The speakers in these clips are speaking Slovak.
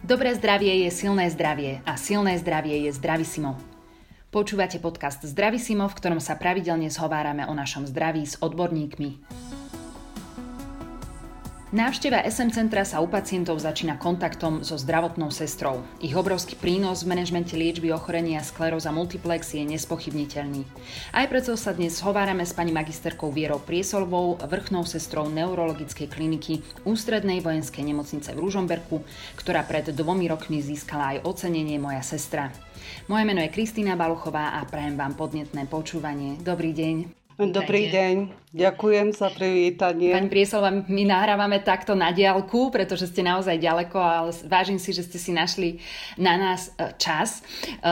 Dobré zdravie je silné zdravie a silné zdravie je Zdravisimo. Počúvate podcast Zdravisimo, v ktorom sa pravidelne zhovárame o našom zdraví s odborníkmi. Návšteva SM centra sa u pacientov začína kontaktom so zdravotnou sestrou. Ich obrovský prínos v manažmente liečby ochorenia skleróza multiplex je nespochybniteľný. Aj preto sa dnes hovárame s pani magisterkou Vierou Priesolvou, vrchnou sestrou neurologickej kliniky Ústrednej vojenskej nemocnice v Ružomberku, ktorá pred dvomi rokmi získala aj ocenenie Moja sestra. Moje meno je Kristýna Baluchová a prajem vám podnetné počúvanie. Dobrý deň. Dobrý deň, ďakujem za privítanie. Pani Priesolva, my nahrávame takto na diálku, pretože ste naozaj ďaleko, ale vážim si, že ste si našli na nás e, čas. E,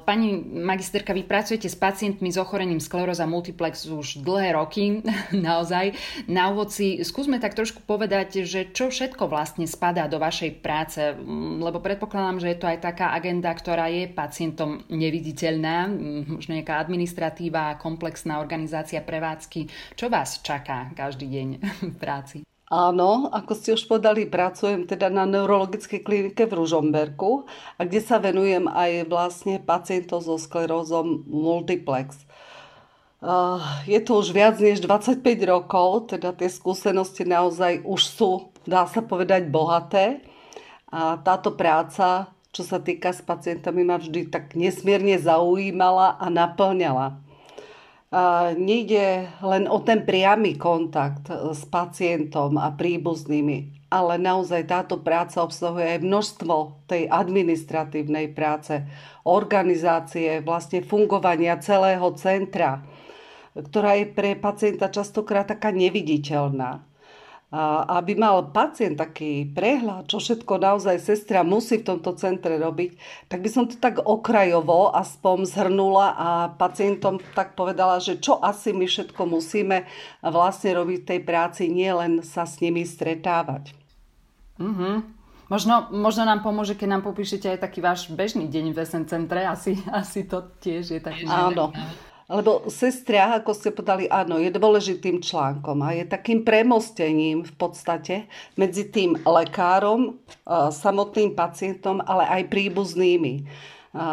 pani magisterka, vy pracujete s pacientmi s ochorením skleróza multiplex už dlhé roky, naozaj. Na úvod si skúsme tak trošku povedať, že čo všetko vlastne spadá do vašej práce, lebo predpokladám, že je to aj taká agenda, ktorá je pacientom neviditeľná, možno nejaká administratíva, komplexná organizácia organizácia prevádzky. Čo vás čaká každý deň v práci? Áno, ako ste už podali, pracujem teda na neurologickej klinike v Ružomberku, a kde sa venujem aj vlastne pacientov so sklerózom multiplex. Je to už viac než 25 rokov, teda tie skúsenosti naozaj už sú, dá sa povedať, bohaté. A táto práca, čo sa týka s pacientami, ma vždy tak nesmierne zaujímala a naplňala nejde len o ten priamy kontakt s pacientom a príbuznými, ale naozaj táto práca obsahuje aj množstvo tej administratívnej práce, organizácie, vlastne fungovania celého centra, ktorá je pre pacienta častokrát taká neviditeľná aby mal pacient taký prehľad, čo všetko naozaj sestra musí v tomto centre robiť, tak by som to tak okrajovo aspoň zhrnula a pacientom tak povedala, že čo asi my všetko musíme vlastne robiť v tej práci, nie len sa s nimi stretávať. Mm-hmm. Možno, možno nám pomôže, keď nám popíšete aj taký váš bežný deň v SN centre. Asi, asi to tiež je taký... Áno. Lebo sestra, ako ste podali, áno, je dôležitým článkom a je takým premostením v podstate medzi tým lekárom, samotným pacientom, ale aj príbuznými.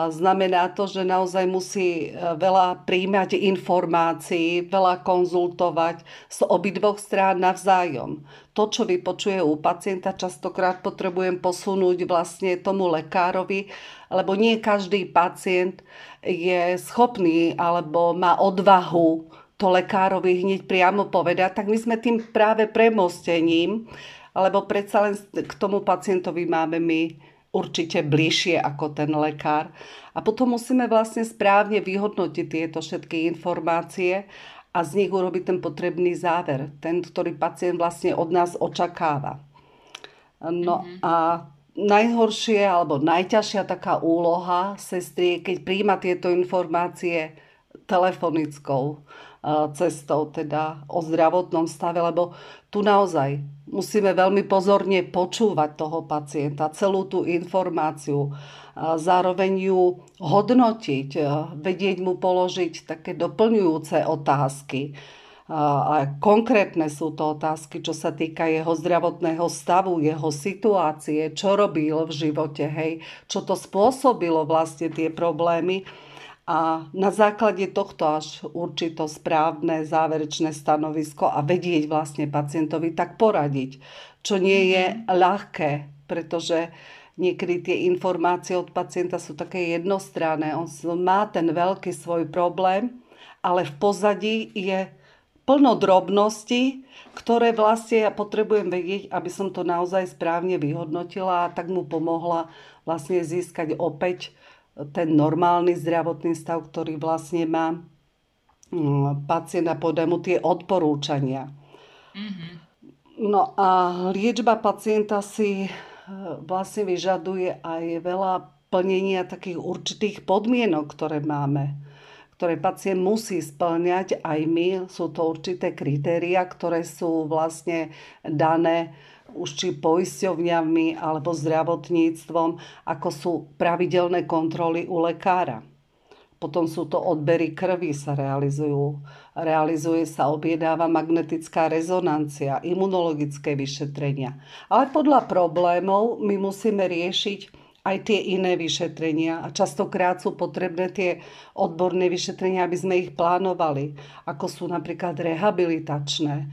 Znamená to, že naozaj musí e, veľa príjmať informácií, veľa konzultovať z obidvoch strán navzájom. To, čo vypočuje u pacienta, častokrát potrebujem posunúť vlastne tomu lekárovi, lebo nie každý pacient je schopný alebo má odvahu to lekárovi hneď priamo povedať, tak my sme tým práve premostením, lebo predsa len k tomu pacientovi máme my určite bližšie ako ten lekár. A potom musíme vlastne správne vyhodnotiť tieto všetky informácie a z nich urobiť ten potrebný záver, ten, ktorý pacient vlastne od nás očakáva. No mm-hmm. a najhoršie alebo najťažšia taká úloha sestry je, keď príjma tieto informácie telefonickou cestou, teda o zdravotnom stave, lebo tu naozaj musíme veľmi pozorne počúvať toho pacienta, celú tú informáciu, zároveň ju hodnotiť, vedieť mu položiť také doplňujúce otázky. A konkrétne sú to otázky, čo sa týka jeho zdravotného stavu, jeho situácie, čo robil v živote, hej, čo to spôsobilo vlastne tie problémy a na základe tohto až určito správne záverečné stanovisko a vedieť vlastne pacientovi tak poradiť, čo nie je mhm. ľahké, pretože niekedy tie informácie od pacienta sú také jednostranné. On má ten veľký svoj problém, ale v pozadí je plno drobností, ktoré vlastne ja potrebujem vedieť, aby som to naozaj správne vyhodnotila a tak mu pomohla vlastne získať opäť ten normálny zdravotný stav, ktorý vlastne má mm, pacient a podá mu tie odporúčania. Mm-hmm. No a liečba pacienta si e, vlastne vyžaduje aj veľa plnenia takých určitých podmienok, ktoré máme ktoré pacient musí splňať aj my. Sú to určité kritéria, ktoré sú vlastne dané už či poisťovňami alebo zdravotníctvom, ako sú pravidelné kontroly u lekára. potom sú to odbery krvi sa realizujú. Realizuje sa, objedáva magnetická rezonancia, imunologické vyšetrenia. Ale podľa problémov my musíme riešiť aj tie iné vyšetrenia a častokrát sú potrebné tie odborné vyšetrenia, aby sme ich plánovali, ako sú napríklad rehabilitačné,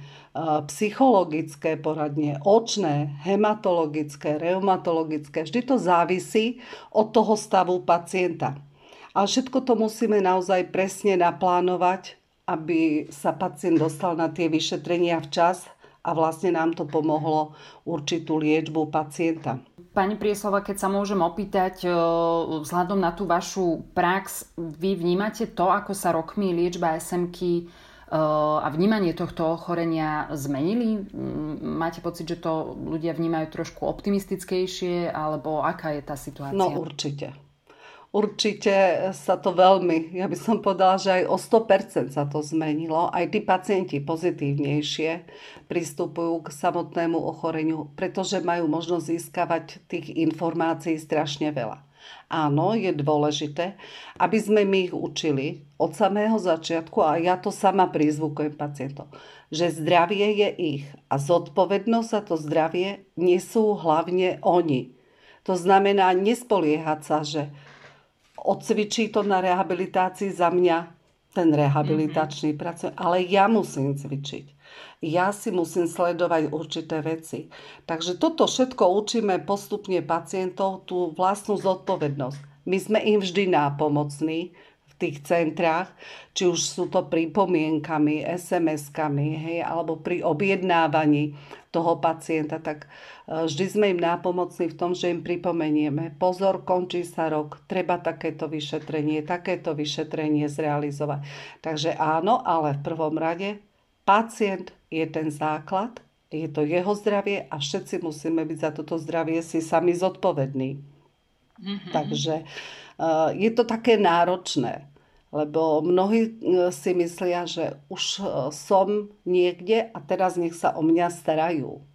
psychologické poradne, očné, hematologické, reumatologické. Vždy to závisí od toho stavu pacienta. Ale všetko to musíme naozaj presne naplánovať, aby sa pacient dostal na tie vyšetrenia včas a vlastne nám to pomohlo určitú liečbu pacienta. Pani Prieslova, keď sa môžem opýtať, e, vzhľadom na tú vašu prax, vy vnímate to, ako sa rokmi liečba SMK e, a vnímanie tohto ochorenia zmenili? Máte pocit, že to ľudia vnímajú trošku optimistickejšie, alebo aká je tá situácia? No určite. Určite sa to veľmi, ja by som povedala, že aj o 100% sa to zmenilo. Aj tí pacienti pozitívnejšie pristupujú k samotnému ochoreniu, pretože majú možnosť získavať tých informácií strašne veľa. Áno, je dôležité, aby sme my ich učili od samého začiatku, a ja to sama prizvukujem pacientov, že zdravie je ich a zodpovednosť za to zdravie nesú hlavne oni. To znamená nespoliehať sa, že odcvičí to na rehabilitácii za mňa ten rehabilitačný mm-hmm. pracovník, ale ja musím cvičiť. Ja si musím sledovať určité veci. Takže toto všetko učíme postupne pacientov, tú vlastnú zodpovednosť. My sme im vždy nápomocní, tých centrách, či už sú to pripomienkami, SMS-kami, hej, alebo pri objednávaní toho pacienta, tak e, vždy sme im nápomocní v tom, že im pripomenieme. Pozor, končí sa rok, treba takéto vyšetrenie, takéto vyšetrenie zrealizovať. Takže áno, ale v prvom rade pacient je ten základ, je to jeho zdravie a všetci musíme byť za toto zdravie si sami zodpovední. Mm-hmm. Takže uh, je to také náročné. Lebo mnohí e, si myslia, že už e, som niekde a teraz nech sa o mňa starajú.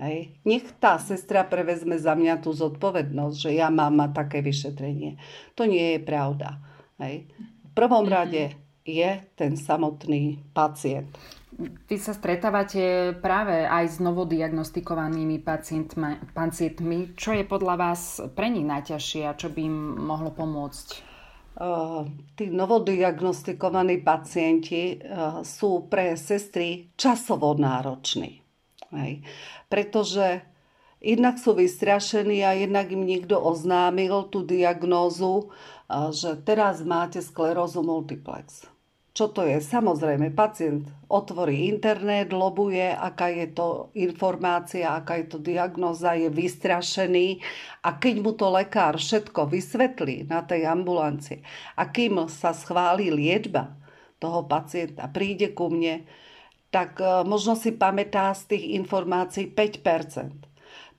Hej. Nech tá sestra prevezme za mňa tú zodpovednosť, že ja mám mať také vyšetrenie. To nie je pravda. Hej. V prvom mm-hmm. rade je ten samotný pacient. Vy sa stretávate práve aj s novodiagnostikovanými pacientmi. Čo je podľa vás pre nich najťažšie a čo by im mohlo pomôcť? Tí novodiagnostikovaní pacienti sú pre sestry časovo nároční. Hej. Pretože jednak sú vystrašení a jednak im niekto oznámil tú diagnózu, že teraz máte sklerózu multiplex. Čo to je? Samozrejme, pacient otvorí internet, lobuje, aká je to informácia, aká je to diagnoza, je vystrašený a keď mu to lekár všetko vysvetlí na tej ambulancii a kým sa schváli liečba toho pacienta, príde ku mne, tak e, možno si pamätá z tých informácií 5%.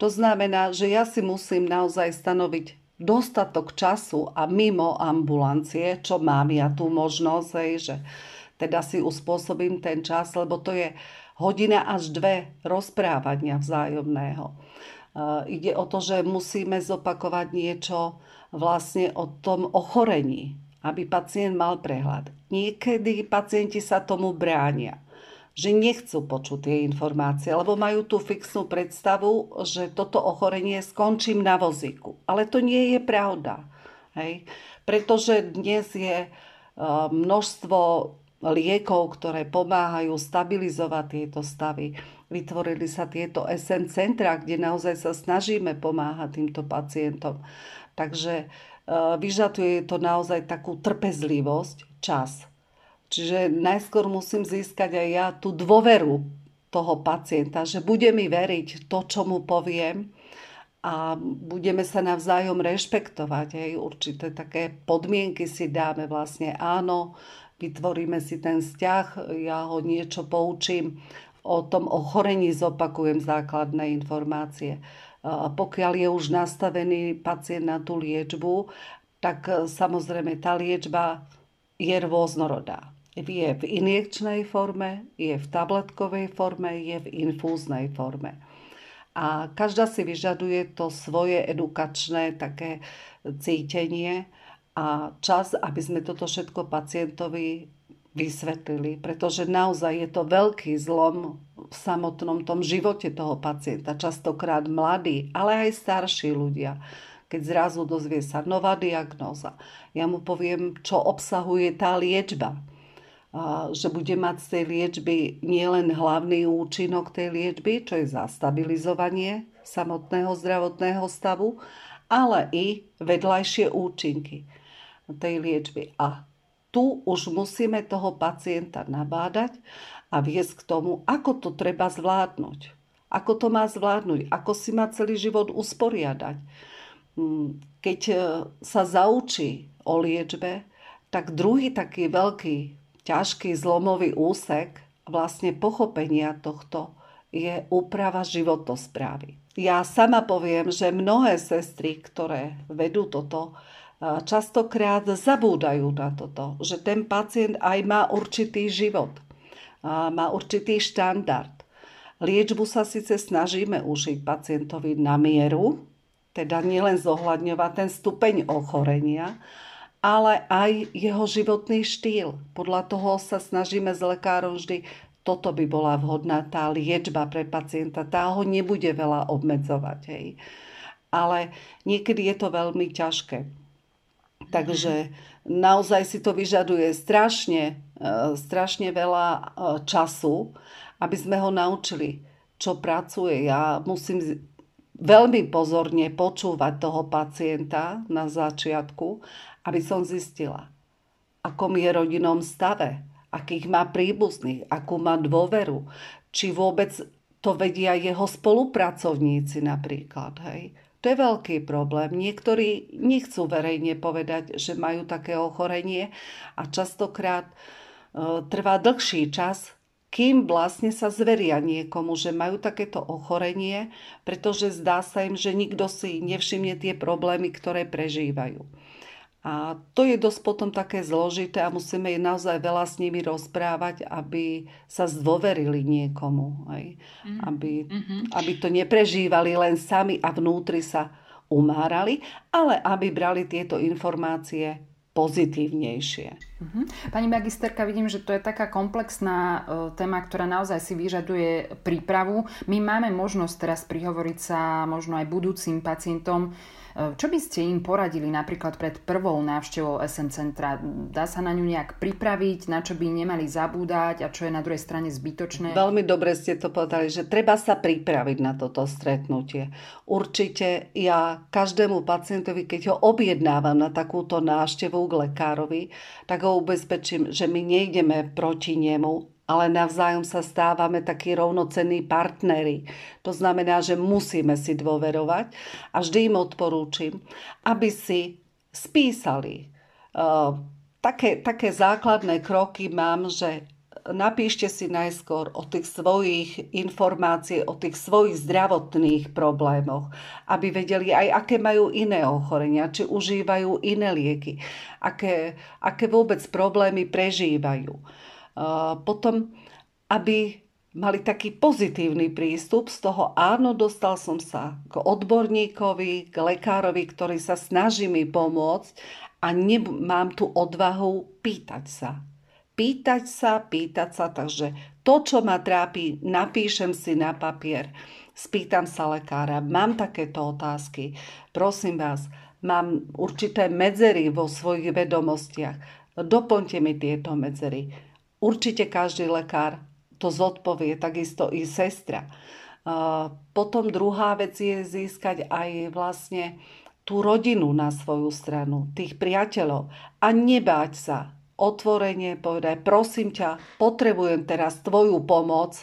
To znamená, že ja si musím naozaj stanoviť dostatok času a mimo ambulancie, čo mám ja tú možnosť, hej, že teda si uspôsobím ten čas, lebo to je hodina až dve rozprávania vzájomného. Uh, ide o to, že musíme zopakovať niečo vlastne o tom ochorení, aby pacient mal prehľad. Niekedy pacienti sa tomu bránia že nechcú počuť tie informácie, lebo majú tú fixnú predstavu, že toto ochorenie skončím na vozíku. Ale to nie je pravda. Hej? Pretože dnes je e, množstvo liekov, ktoré pomáhajú stabilizovať tieto stavy. Vytvorili sa tieto SN centra, kde naozaj sa snažíme pomáhať týmto pacientom. Takže e, vyžaduje to naozaj takú trpezlivosť, čas. Čiže najskôr musím získať aj ja tú dôveru toho pacienta, že bude mi veriť to, čo mu poviem a budeme sa navzájom rešpektovať. Hej. Určité také podmienky si dáme vlastne. Áno, vytvoríme si ten vzťah, ja ho niečo poučím, o tom ochorení zopakujem základné informácie. Pokiaľ je už nastavený pacient na tú liečbu, tak samozrejme tá liečba je rôznorodá je v injekčnej forme, je v tabletkovej forme, je v infúznej forme. A každá si vyžaduje to svoje edukačné také cítenie a čas, aby sme toto všetko pacientovi vysvetlili, pretože naozaj je to veľký zlom v samotnom tom živote toho pacienta. Častokrát mladí, ale aj starší ľudia. Keď zrazu dozvie sa nová diagnóza, ja mu poviem, čo obsahuje tá liečba. Že bude mať z tej liečby nielen hlavný účinok tej liečby, čo je zastabilizovanie samotného zdravotného stavu, ale i vedľajšie účinky tej liečby. A tu už musíme toho pacienta nabádať a viesť k tomu, ako to treba zvládnuť. Ako to má zvládnuť, ako si má celý život usporiadať. Mm, keď e, sa zaučí o liečbe, tak druhý taký veľký, ťažký zlomový úsek vlastne pochopenia tohto je úprava životosprávy. Ja sama poviem, že mnohé sestry, ktoré vedú toto, častokrát zabúdajú na toto, že ten pacient aj má určitý život, má určitý štandard. Liečbu sa síce snažíme užiť pacientovi na mieru, teda nielen zohľadňovať ten stupeň ochorenia, ale aj jeho životný štýl. Podľa toho sa snažíme s lekárom vždy, toto by bola vhodná tá liečba pre pacienta, tá ho nebude veľa obmedzovať. Hej. Ale niekedy je to veľmi ťažké Takže naozaj si to vyžaduje strašne, e, strašne veľa e, času, aby sme ho naučili, čo pracuje. Ja musím veľmi pozorne počúvať toho pacienta na začiatku, aby som zistila, akom je rodinom stave, akých má príbuzných, akú má dôveru, či vôbec to vedia jeho spolupracovníci napríklad. Hej. To je veľký problém. Niektorí nechcú verejne povedať, že majú také ochorenie a častokrát e, trvá dlhší čas, kým vlastne sa zveria niekomu, že majú takéto ochorenie, pretože zdá sa im, že nikto si nevšimne tie problémy, ktoré prežívajú. A to je dosť potom také zložité a musíme naozaj veľa s nimi rozprávať, aby sa zdôverili niekomu. Aj? Mm. Aby, mm-hmm. aby to neprežívali len sami a vnútri sa umárali, ale aby brali tieto informácie pozitívnejšie. Mhm. Pani magisterka, vidím, že to je taká komplexná e, téma, ktorá naozaj si vyžaduje prípravu. My máme možnosť teraz prihovoriť sa možno aj budúcim pacientom, Ehm, čo by ste im poradili napríklad pred prvou návštevou SM centra? Dá sa na ňu nejak pripraviť, na čo by nemali zabúdať a čo je na druhej strane zbytočné? Veľmi dobre ste to povedali, že treba sa pripraviť na toto stretnutie. Určite ja každému pacientovi, keď ho objednávam na takúto návštevu k lekárovi, tak ho ubezpečím, že my nejdeme proti nemu, ale navzájom sa stávame takí rovnocenní partneri. To znamená, že musíme si dôverovať a vždy im odporúčim, aby si spísali. Uh, také, také základné kroky mám, že napíšte si najskôr o tých svojich informácií, o tých svojich zdravotných problémoch, aby vedeli aj, aké majú iné ochorenia, či užívajú iné lieky, aké, aké vôbec problémy prežívajú potom, aby mali taký pozitívny prístup z toho, áno, dostal som sa k odborníkovi, k lekárovi, ktorý sa snaží mi pomôcť a mám tu odvahu pýtať sa. Pýtať sa, pýtať sa, takže to, čo ma trápi, napíšem si na papier, spýtam sa lekára, mám takéto otázky, prosím vás, mám určité medzery vo svojich vedomostiach, doplňte mi tieto medzery. Určite každý lekár to zodpovie, takisto i sestra. Potom druhá vec je získať aj vlastne tú rodinu na svoju stranu, tých priateľov. A nebáť sa otvorene povedať, prosím ťa, potrebujem teraz tvoju pomoc,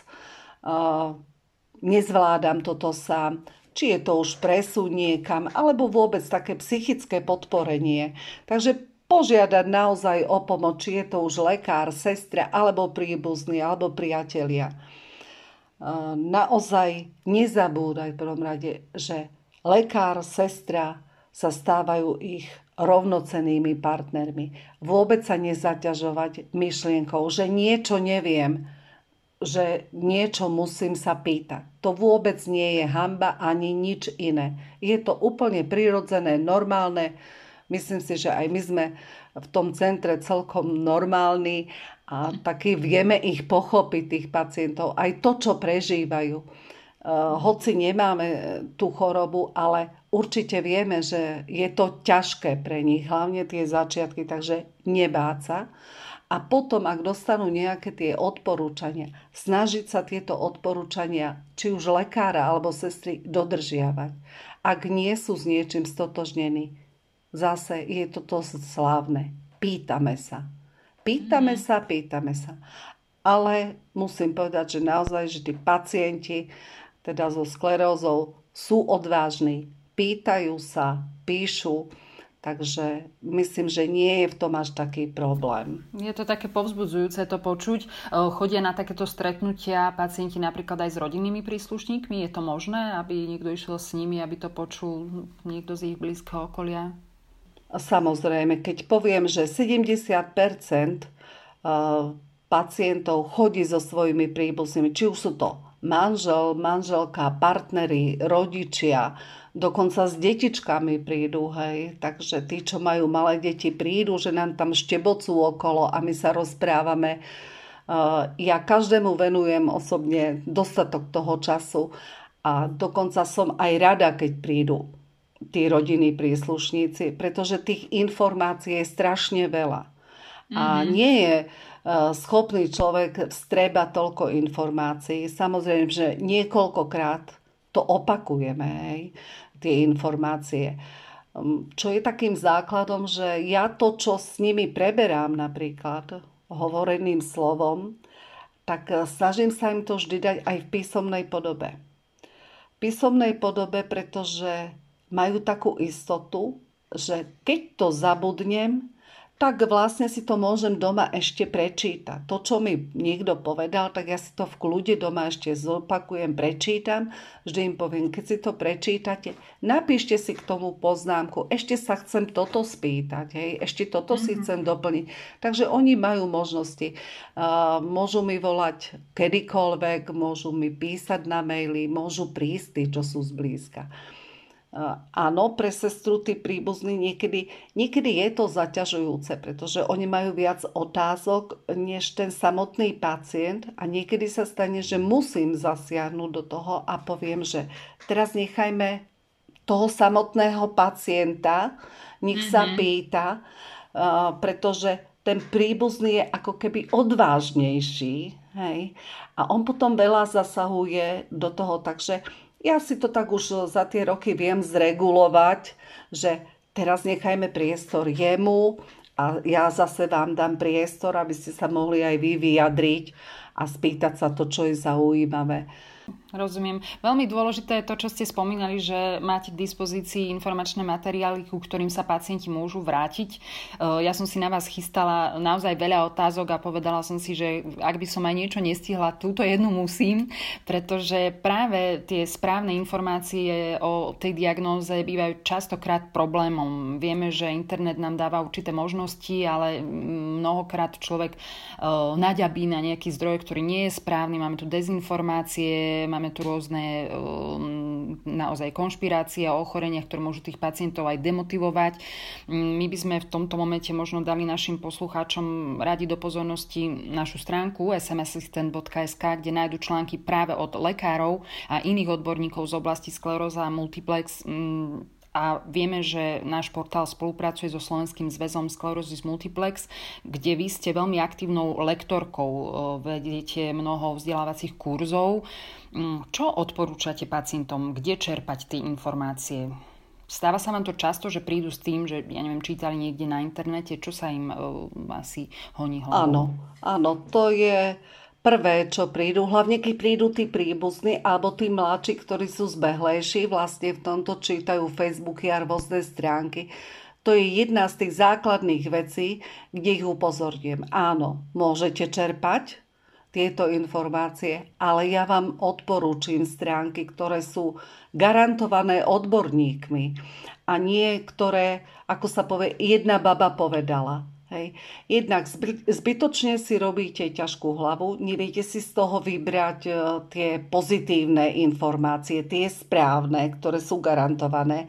nezvládam toto sám, či je to už presun niekam, alebo vôbec také psychické podporenie. Takže požiadať naozaj o pomoc, či je to už lekár, sestra, alebo príbuzný, alebo priatelia. Naozaj nezabúdaj v prvom rade, že lekár, sestra sa stávajú ich rovnocennými partnermi. Vôbec sa nezaťažovať myšlienkou, že niečo neviem, že niečo musím sa pýtať. To vôbec nie je hamba ani nič iné. Je to úplne prirodzené, normálne Myslím si, že aj my sme v tom centre celkom normálni a taky vieme ich pochopiť, tých pacientov, aj to, čo prežívajú. Hoci nemáme tú chorobu, ale určite vieme, že je to ťažké pre nich, hlavne tie začiatky, takže nebáť sa. A potom, ak dostanú nejaké tie odporúčania, snažiť sa tieto odporúčania, či už lekára alebo sestry, dodržiavať. Ak nie sú s niečím stotožnení, zase je toto slávne. Pýtame sa. Pýtame mm. sa, pýtame sa. Ale musím povedať, že naozaj, že tí pacienti teda so sklerózou sú odvážni, pýtajú sa, píšu, Takže myslím, že nie je v tom až taký problém. Je to také povzbudzujúce to počuť. E, chodia na takéto stretnutia pacienti napríklad aj s rodinnými príslušníkmi? Je to možné, aby niekto išiel s nimi, aby to počul niekto z ich blízkeho okolia? Samozrejme, keď poviem, že 70 e, pacientov chodí so svojimi príbuznými, či už sú to manžel, manželka, partneri, rodičia, dokonca s detičkami prídu, hej. Takže tí, čo majú malé deti, prídu, že nám tam štebocú okolo a my sa rozprávame. Ja každému venujem osobne dostatok toho času a dokonca som aj rada, keď prídu tí rodiny príslušníci, pretože tých informácií je strašne veľa. Mm-hmm. A mhm. nie je schopný človek streba toľko informácií. Samozrejme, že niekoľkokrát to opakujeme. Hej tie informácie. Um, čo je takým základom, že ja to, čo s nimi preberám napríklad hovoreným slovom, tak eh, snažím sa im to vždy dať aj v písomnej podobe. V písomnej podobe, pretože majú takú istotu, že keď to zabudnem, tak vlastne si to môžem doma ešte prečítať. To, čo mi niekto povedal, tak ja si to v kľude doma ešte zopakujem, prečítam. Vždy im poviem, keď si to prečítate, napíšte si k tomu poznámku, ešte sa chcem toto spýtať, hej, ešte toto mm-hmm. si mhm. chcem doplniť. Takže oni majú možnosti. Môžu mi volať kedykoľvek, môžu mi písať na maily, môžu prísť tí, čo sú zblízka. Áno, pre sestru tí príbuzní niekedy, niekedy je to zaťažujúce, pretože oni majú viac otázok než ten samotný pacient a niekedy sa stane, že musím zasiahnuť do toho a poviem, že teraz nechajme toho samotného pacienta, nech mm-hmm. sa mhm. pýta, pretože ten príbuzný je ako keby odvážnejší. Hej? A on potom veľa zasahuje do toho, takže ja si to tak už za tie roky viem zregulovať, že teraz nechajme priestor jemu a ja zase vám dám priestor, aby ste sa mohli aj vy vyjadriť a spýtať sa to, čo je zaujímavé. Rozumiem. Veľmi dôležité je to, čo ste spomínali, že máte k dispozícii informačné materiály, ku ktorým sa pacienti môžu vrátiť. E, ja som si na vás chystala naozaj veľa otázok a povedala som si, že ak by som aj niečo nestihla, túto jednu musím, pretože práve tie správne informácie o tej diagnóze bývajú častokrát problémom. Vieme, že internet nám dáva určité možnosti, ale mnohokrát človek e, naďabí na nejaký zdroj, ktorý nie je správny. Máme tu dezinformácie, máme tu rôzne um, naozaj konšpirácie o ochoreniach, ktoré môžu tých pacientov aj demotivovať. My by sme v tomto momente možno dali našim poslucháčom radi do pozornosti našu stránku smsystent.sk, kde nájdu články práve od lekárov a iných odborníkov z oblasti skleróza a multiplex a vieme, že náš portál spolupracuje so Slovenským zväzom Sclerosis Multiplex, kde vy ste veľmi aktívnou lektorkou, vedete mnoho vzdelávacích kurzov. Mm, čo odporúčate pacientom, kde čerpať tie informácie? Stáva sa vám to často, že prídu s tým, že ja neviem, čítali niekde na internete, čo sa im uh, asi honí hlavou? Áno, áno, to je prvé, čo prídu, hlavne keď prídu tí príbuzní alebo tí mladší, ktorí sú zbehlejší, vlastne v tomto čítajú Facebooky a rôzne stránky. To je jedna z tých základných vecí, kde ich upozorním. Áno, môžete čerpať tieto informácie, ale ja vám odporúčim stránky, ktoré sú garantované odborníkmi a nie ktoré, ako sa povie, jedna baba povedala. Hej. Jednak zbytočne si robíte ťažkú hlavu, neviete si z toho vybrať e, tie pozitívne informácie, tie správne, ktoré sú garantované.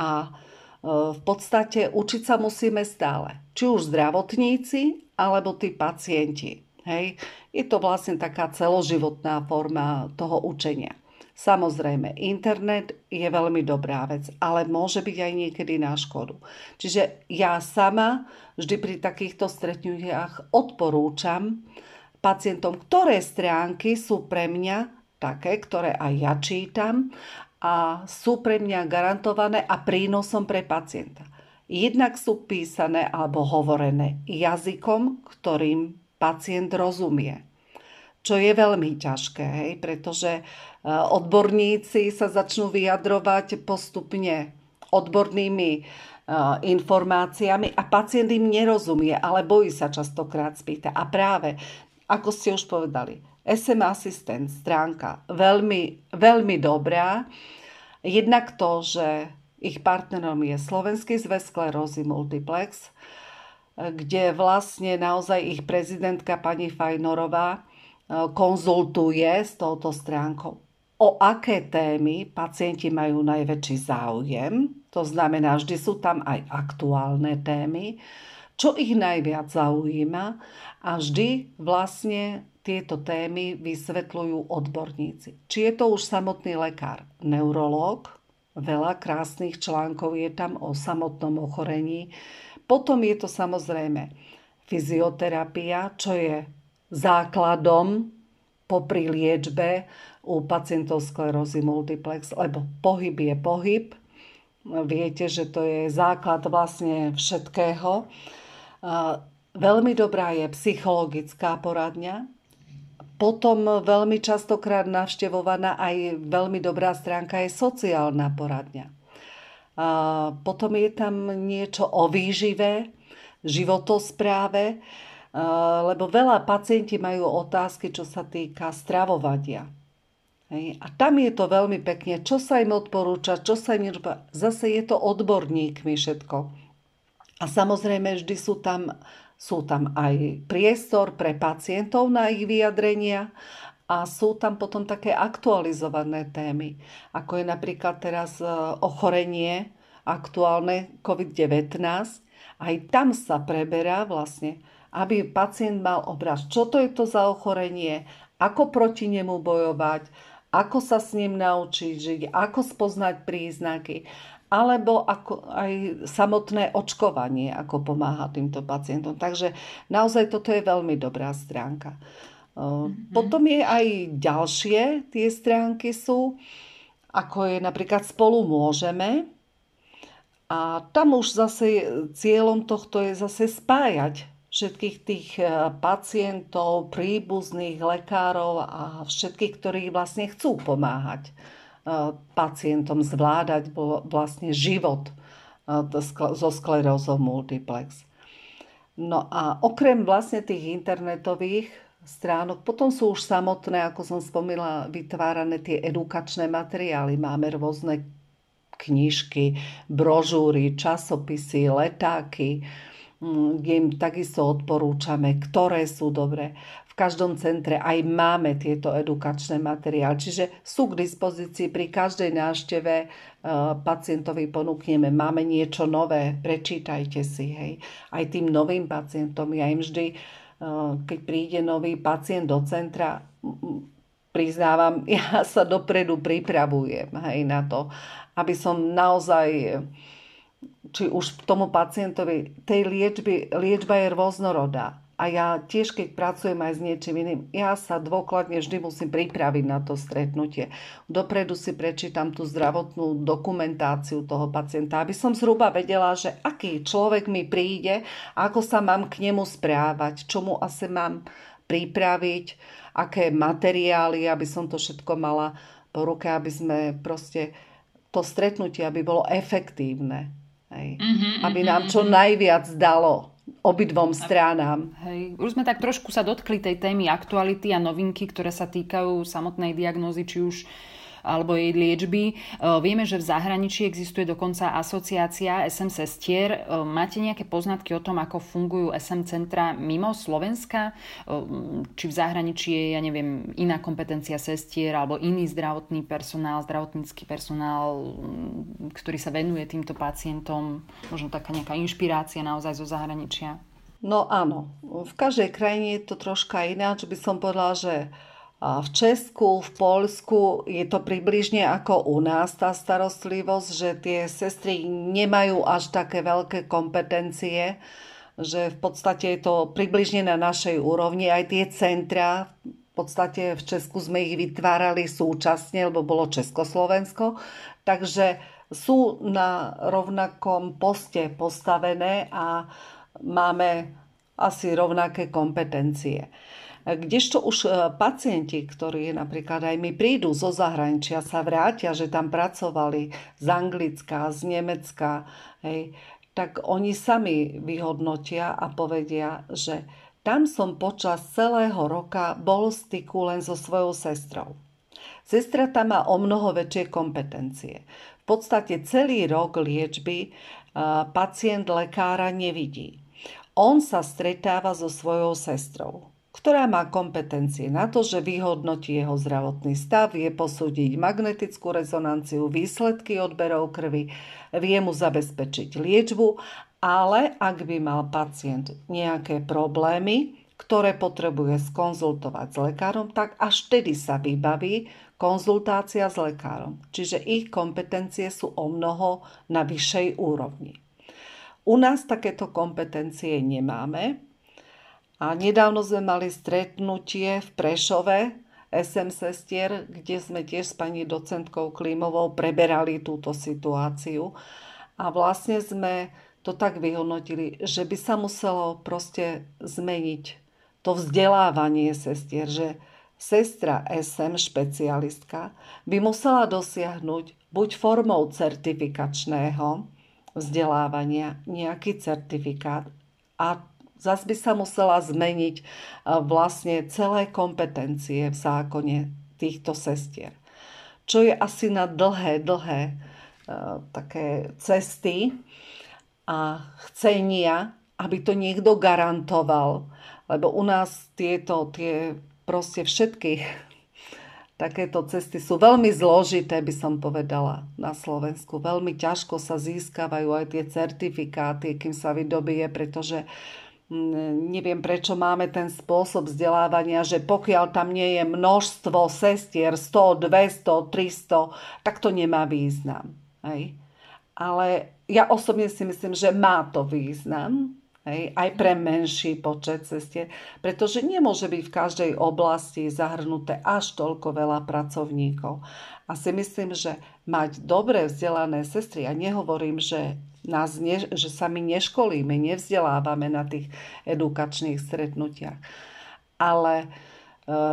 A v podstate učiť sa musíme stále. Či už zdravotníci, alebo tí pacienti. Hej. Je to vlastne taká celoživotná forma toho učenia. Samozrejme, internet je veľmi dobrá vec, ale môže byť aj niekedy na škodu. Čiže ja sama vždy pri takýchto stretnutiach odporúčam pacientom, ktoré stránky sú pre mňa také, ktoré aj ja čítam a sú pre mňa garantované a prínosom pre pacienta. Jednak sú písané alebo hovorené jazykom, ktorým pacient rozumie. Čo je veľmi ťažké, hej, pretože e, odborníci sa začnú vyjadrovať postupne odbornými e, informáciami a pacient im nerozumie, ale bojí sa častokrát spýta. A práve, ako ste už povedali, SM Assistant stránka veľmi, veľmi dobrá. Jednak to, že ich partnerom je Slovenský zväz sklerózy Multiplex, kde vlastne naozaj ich prezidentka pani Fajnorová e, konzultuje s touto stránkou, o aké témy pacienti majú najväčší záujem. To znamená, vždy sú tam aj aktuálne témy, čo ich najviac zaujíma a vždy vlastne tieto témy vysvetľujú odborníci. Či je to už samotný lekár, neurológ, veľa krásnych článkov je tam o samotnom ochorení, potom je to samozrejme fyzioterapia, čo je základom popri liečbe u pacientov sklerózy multiplex, lebo pohyb je pohyb. Viete, že to je základ vlastne všetkého. Veľmi dobrá je psychologická poradňa, potom veľmi častokrát navštevovaná aj veľmi dobrá stránka je sociálna poradňa. Potom je tam niečo o výžive, životospráve, lebo veľa pacienti majú otázky, čo sa týka stravovania. Hej. A tam je to veľmi pekne, čo sa im odporúča, čo sa im Zase je to odborníkmi všetko. A samozrejme vždy sú tam sú tam aj priestor pre pacientov na ich vyjadrenia a sú tam potom také aktualizované témy, ako je napríklad teraz e, ochorenie aktuálne COVID-19. Aj tam sa preberá vlastne, aby pacient mal obraz, čo to je to za ochorenie, ako proti nemu bojovať, ako sa s ním naučiť žiť, ako spoznať príznaky alebo ako aj samotné očkovanie, ako pomáha týmto pacientom. Takže naozaj toto je veľmi dobrá stránka. Mm-hmm. Potom je aj ďalšie tie stránky sú, ako je napríklad Spolu môžeme. A tam už zase cieľom tohto je zase spájať všetkých tých e, pacientov, príbuzných, lekárov a všetkých, ktorí vlastne chcú pomáhať E, pacientom zvládať vlastne život e, so sklerózou multiplex. No a okrem vlastne tých internetových stránok, potom sú už samotné, ako som spomínala, vytvárané tie edukačné materiály. Máme rôzne knižky, brožúry, časopisy, letáky, im takisto odporúčame, ktoré sú dobré každom centre aj máme tieto edukačné materiály. Čiže sú k dispozícii pri každej návšteve e, pacientovi ponúkneme, máme niečo nové, prečítajte si. Hej. Aj tým novým pacientom, ja im vždy, e, keď príde nový pacient do centra, priznávam, ja sa dopredu pripravujem hej, na to, aby som naozaj či už tomu pacientovi, tej liečby, liečba je rôznorodá a ja tiež, keď pracujem aj s niečím iným, ja sa dôkladne vždy musím pripraviť na to stretnutie. Dopredu si prečítam tú zdravotnú dokumentáciu toho pacienta, aby som zhruba vedela, že aký človek mi príde, ako sa mám k nemu správať, čo mu asi mám pripraviť, aké materiály, aby som to všetko mala po ruke, aby sme proste to stretnutie, aby bolo efektívne. Hej. Mm-hmm, aby nám čo mhm. najviac dalo obidvom stranám. Hej. Už sme tak trošku sa dotkli tej témy aktuality a novinky, ktoré sa týkajú samotnej diagnózy, či už alebo jej liečby. Vieme, že v zahraničí existuje dokonca asociácia SM sestier. Máte nejaké poznatky o tom, ako fungujú SM centra mimo Slovenska? Či v zahraničí je, ja neviem, iná kompetencia sestier alebo iný zdravotný personál, zdravotnícky personál, ktorý sa venuje týmto pacientom? Možno taká nejaká inšpirácia naozaj zo zahraničia? No áno, v každej krajine je to troška ináč. By som povedala, že v Česku, v Polsku je to približne ako u nás tá starostlivosť, že tie sestry nemajú až také veľké kompetencie, že v podstate je to približne na našej úrovni. Aj tie centra, v podstate v Česku sme ich vytvárali súčasne, lebo bolo Československo, takže sú na rovnakom poste postavené a máme asi rovnaké kompetencie. Kdežto už e, pacienti, ktorí napríklad aj mi prídu zo zahraničia, sa vrátia, že tam pracovali z Anglicka, z Nemecka, hej, tak oni sami vyhodnotia a povedia, že tam som počas celého roka bol v styku len so svojou sestrou. Sestra tam má o mnoho väčšie kompetencie. V podstate celý rok liečby e, pacient lekára nevidí. On sa stretáva so svojou sestrou ktorá má kompetencie na to, že vyhodnotí jeho zdravotný stav, vie posúdiť magnetickú rezonanciu, výsledky odberov krvi, vie mu zabezpečiť liečbu, ale ak by mal pacient nejaké problémy, ktoré potrebuje skonzultovať s lekárom, tak až vtedy sa vybaví konzultácia s lekárom. Čiže ich kompetencie sú o mnoho na vyššej úrovni. U nás takéto kompetencie nemáme, a nedávno sme mali stretnutie v Prešove SM sestier, kde sme tiež s pani docentkou Klímovou preberali túto situáciu. A vlastne sme to tak vyhodnotili, že by sa muselo proste zmeniť to vzdelávanie sestier, že sestra SM špecialistka by musela dosiahnuť buď formou certifikačného vzdelávania nejaký certifikát a Zas by sa musela zmeniť vlastne celé kompetencie v zákone týchto sestier. Čo je asi na dlhé, dlhé také cesty a chcenia, aby to niekto garantoval, lebo u nás tieto, tie proste všetky takéto cesty sú veľmi zložité, by som povedala, na Slovensku. Veľmi ťažko sa získavajú aj tie certifikáty, kým sa vydobije, pretože neviem prečo máme ten spôsob vzdelávania, že pokiaľ tam nie je množstvo sestier, 100, 200, 300, tak to nemá význam. Hej. Ale ja osobne si myslím, že má to význam, hej, aj pre menší počet sestier, pretože nemôže byť v každej oblasti zahrnuté až toľko veľa pracovníkov. A si myslím, že mať dobre vzdelané sestry, ja nehovorím, že nás ne, že sa my neškolíme, nevzdelávame na tých edukačných stretnutiach. Ale e,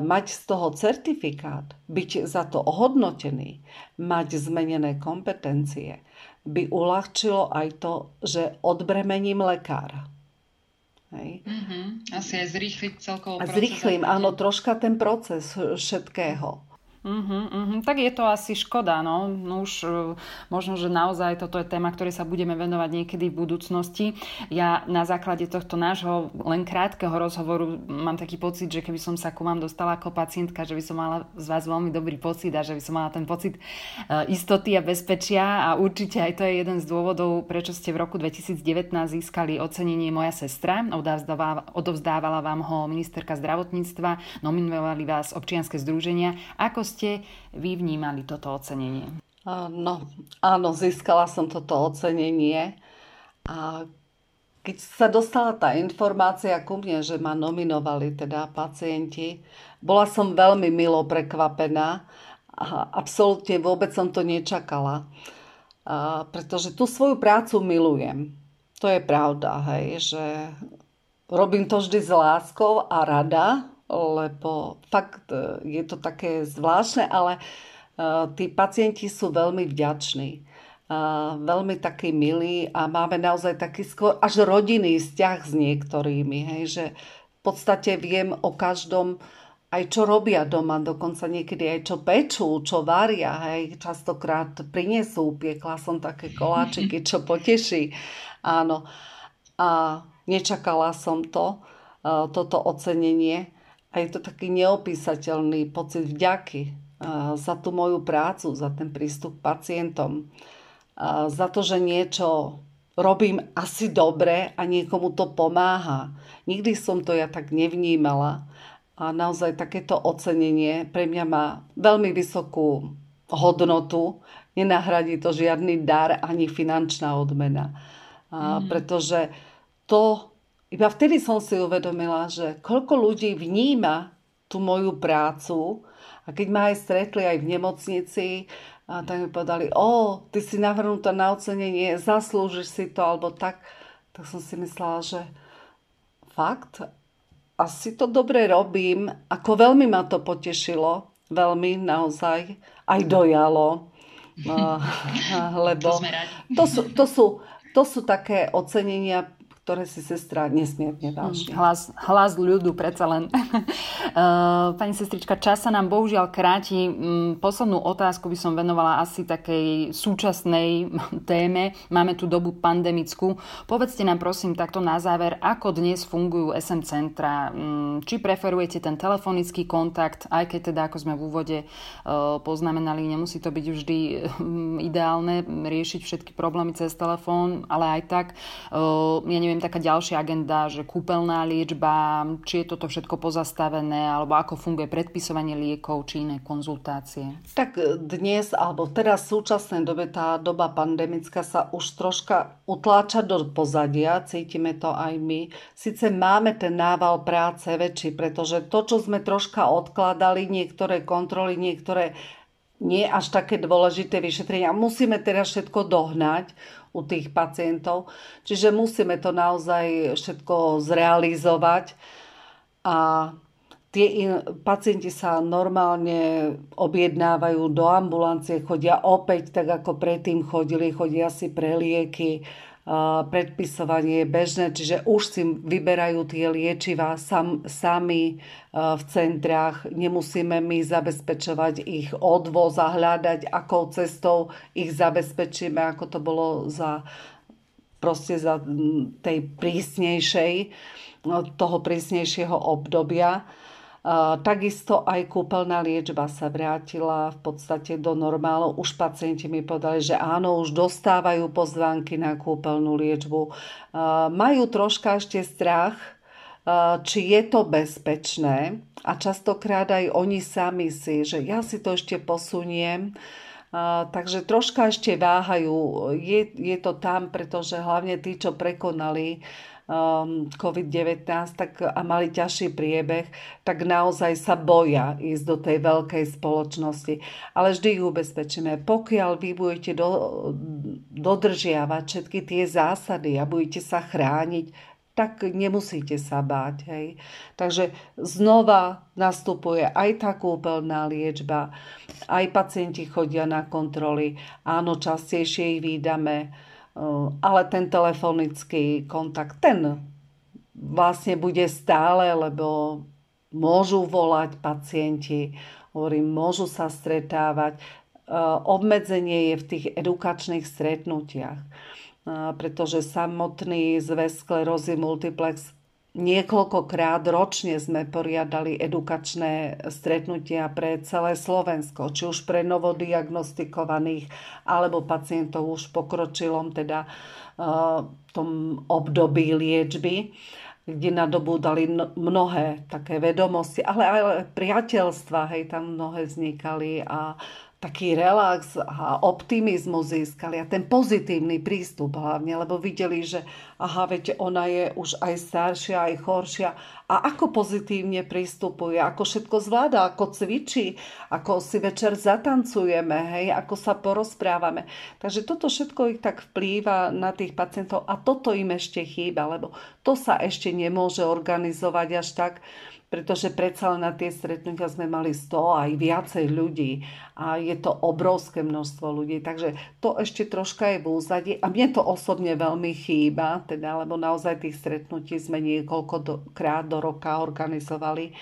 mať z toho certifikát, byť za to ohodnotený, mať zmenené kompetencie, by uľahčilo aj to, že odbremením lekára. Hej. Mm-hmm. Asi aj zrýchliť celkovo proces. Zrýchlim, áno, troška ten proces všetkého. Uh-huh, uh-huh. Tak je to asi škoda, no. no už uh, možno, že naozaj toto je téma, ktorej sa budeme venovať niekedy v budúcnosti. Ja na základe tohto nášho len krátkeho rozhovoru mám taký pocit, že keby som sa ku vám dostala ako pacientka, že by som mala z vás veľmi dobrý pocit a že by som mala ten pocit uh, istoty a bezpečia a určite aj to je jeden z dôvodov, prečo ste v roku 2019 získali ocenenie Moja sestra. Odovzdávala, vám ho ministerka zdravotníctva, nominovali vás občianske združenia. Ako ste vy vnímali toto ocenenie? No, áno, získala som toto ocenenie a keď sa dostala tá informácia ku mne, že ma nominovali teda pacienti, bola som veľmi milo prekvapená a absolútne vôbec som to nečakala. A pretože tú svoju prácu milujem. To je pravda, hej, že robím to vždy s láskou a rada, lebo fakt e, je to také zvláštne, ale e, tí pacienti sú veľmi vďační. Veľmi takí milí a máme naozaj taký skôr až rodinný vzťah s niektorými. Hej, že v podstate viem o každom aj čo robia doma, dokonca niekedy aj čo pečú, čo varia, hej, častokrát prinesú, piekla som také koláčiky, čo poteší, áno. A nečakala som to, e, toto ocenenie a je to taký neopísateľný pocit vďaky e, za tú moju prácu, za ten prístup k pacientom, e, za to, že niečo robím asi dobre a niekomu to pomáha. Nikdy som to ja tak nevnímala a naozaj takéto ocenenie pre mňa má veľmi vysokú hodnotu. Nenahradí to žiadny dar ani finančná odmena. Mm. Pretože to, iba vtedy som si uvedomila, že koľko ľudí vníma tú moju prácu a keď ma aj stretli aj v nemocnici, a tak mi povedali, o, ty si navrhnutá na ocenenie, zaslúžiš si to, alebo tak, tak som si myslela, že fakt, asi to dobre robím. Ako veľmi ma to potešilo. Veľmi naozaj. Aj dojalo. Lebo to sú, to, sú, to sú také ocenenia, ktoré si sestra nesmierne váži. Hm, hlas, hlas ľudu, predsa len. Eh, pani sestrička, čas sa nám bohužiaľ kráti. Mm, poslednú otázku by som venovala asi takej súčasnej téme. Máme tu dobu pandemickú. Povedzte nám prosím takto na záver, ako dnes fungujú SM centra. Mm, či preferujete ten telefonický kontakt, aj keď teda, ako sme v úvode eh, poznamenali, nemusí to byť vždy mm, ideálne riešiť všetky problémy cez telefón, ale aj tak, eh, ja neviem, taká ďalšia agenda, že kúpeľná liečba, či je toto všetko pozastavené, alebo ako funguje predpisovanie liekov, či iné konzultácie? Tak dnes, alebo teraz v súčasnej dobe, tá doba pandemická sa už troška utláča do pozadia, cítime to aj my. Sice máme ten nával práce väčší, pretože to, čo sme troška odkladali, niektoré kontroly, niektoré nie až také dôležité vyšetrenia. Musíme teraz všetko dohnať u tých pacientov. Čiže musíme to naozaj všetko zrealizovať a tie in, pacienti sa normálne objednávajú do ambulancie, chodia opäť tak ako predtým chodili, chodia si pre lieky, predpisovanie je bežné, čiže už si vyberajú tie liečivá sam, sami v centrách. Nemusíme my zabezpečovať ich odvoz a hľadať, akou cestou ich zabezpečíme, ako to bolo za proste za tej prísnejšej, toho prísnejšieho obdobia. Takisto aj kúpeľná liečba sa vrátila v podstate do normálu. Už pacienti mi povedali, že áno, už dostávajú pozvánky na kúpeľnú liečbu. Majú troška ešte strach, či je to bezpečné a častokrát aj oni sami si, že ja si to ešte posuniem, takže troška ešte váhajú. Je, je to tam, pretože hlavne tí, čo prekonali COVID-19 tak, a mali ťažší priebeh, tak naozaj sa boja ísť do tej veľkej spoločnosti. Ale vždy ich ubezpečíme, pokiaľ vy budete do, dodržiavať všetky tie zásady a budete sa chrániť, tak nemusíte sa báť. Hej. Takže znova nastupuje aj tá kúpeľná liečba, aj pacienti chodia na kontroly. Áno, častejšie ich výdame ale ten telefonický kontakt, ten vlastne bude stále, lebo môžu volať pacienti, hovorím, môžu sa stretávať. Obmedzenie je v tých edukačných stretnutiach, pretože samotný zväz sklerózy multiplex Niekoľkokrát ročne sme poriadali edukačné stretnutia pre celé Slovensko, či už pre novodiagnostikovaných alebo pacientov už pokročilom teda uh, tom období liečby kde nadobúdali mnohé také vedomosti, ale aj priateľstva, hej, tam mnohé vznikali a taký relax a optimizmus získali a ten pozitívny prístup hlavne, lebo videli, že aha, viete, ona je už aj staršia, aj choršia a ako pozitívne prístupuje, ako všetko zvláda, ako cvičí, ako si večer zatancujeme, hej, ako sa porozprávame. Takže toto všetko ich tak vplýva na tých pacientov a toto im ešte chýba, lebo to sa ešte nemôže organizovať až tak, pretože predsa len na tie stretnutia sme mali 100 aj viacej ľudí a je to obrovské množstvo ľudí, takže to ešte troška je v úzadí a mne to osobne veľmi chýba, teda, lebo naozaj tých stretnutí sme niekoľko do, do roka organizovali.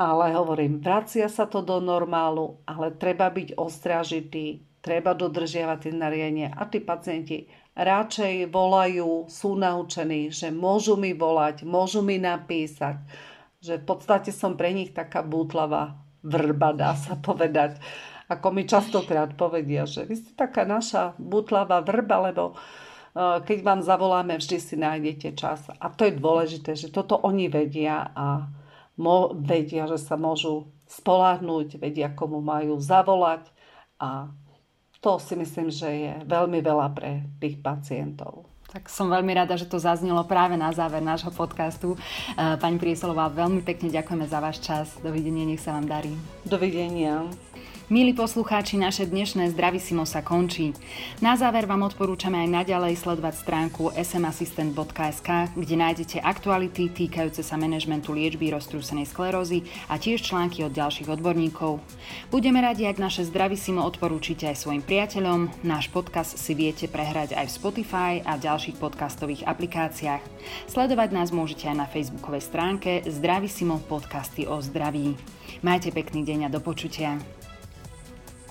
Ale hovorím, vracia sa to do normálu, ale treba byť ostražitý, treba dodržiavať tie nariadenia a tí pacienti radšej volajú, sú naučení, že môžu mi volať, môžu mi napísať, že v podstate som pre nich taká bútlava vrba, dá sa povedať. Ako mi častokrát povedia, že vy ste taká naša butlava vrba, lebo e, keď vám zavoláme, vždy si nájdete čas. A to je dôležité, že toto oni vedia a mo- vedia, že sa môžu spoláhnuť, vedia, komu majú zavolať a to si myslím, že je veľmi veľa pre tých pacientov. Tak som veľmi rada, že to zaznelo práve na záver nášho podcastu. E, pani Prieselová, veľmi pekne ďakujeme za váš čas. Dovidenia, nech sa vám darí. Dovidenia. Milí poslucháči, naše dnešné Zdravisimo sa končí. Na záver vám odporúčame aj naďalej sledovať stránku smassistent.sk, kde nájdete aktuality týkajúce sa manažmentu liečby roztrúsenej sklerózy a tiež články od ďalších odborníkov. Budeme radi, ak naše Zdravisimo odporúčite aj svojim priateľom. Náš podcast si viete prehrať aj v Spotify a v ďalších podcastových aplikáciách. Sledovať nás môžete aj na facebookovej stránke Zdravisimo podcasty o zdraví. Majte pekný deň a do počutia.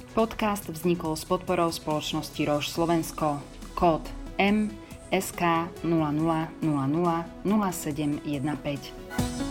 Podcast vznikol s podporou spoločnosti Rož Slovensko. Kód M SK 0000 0715.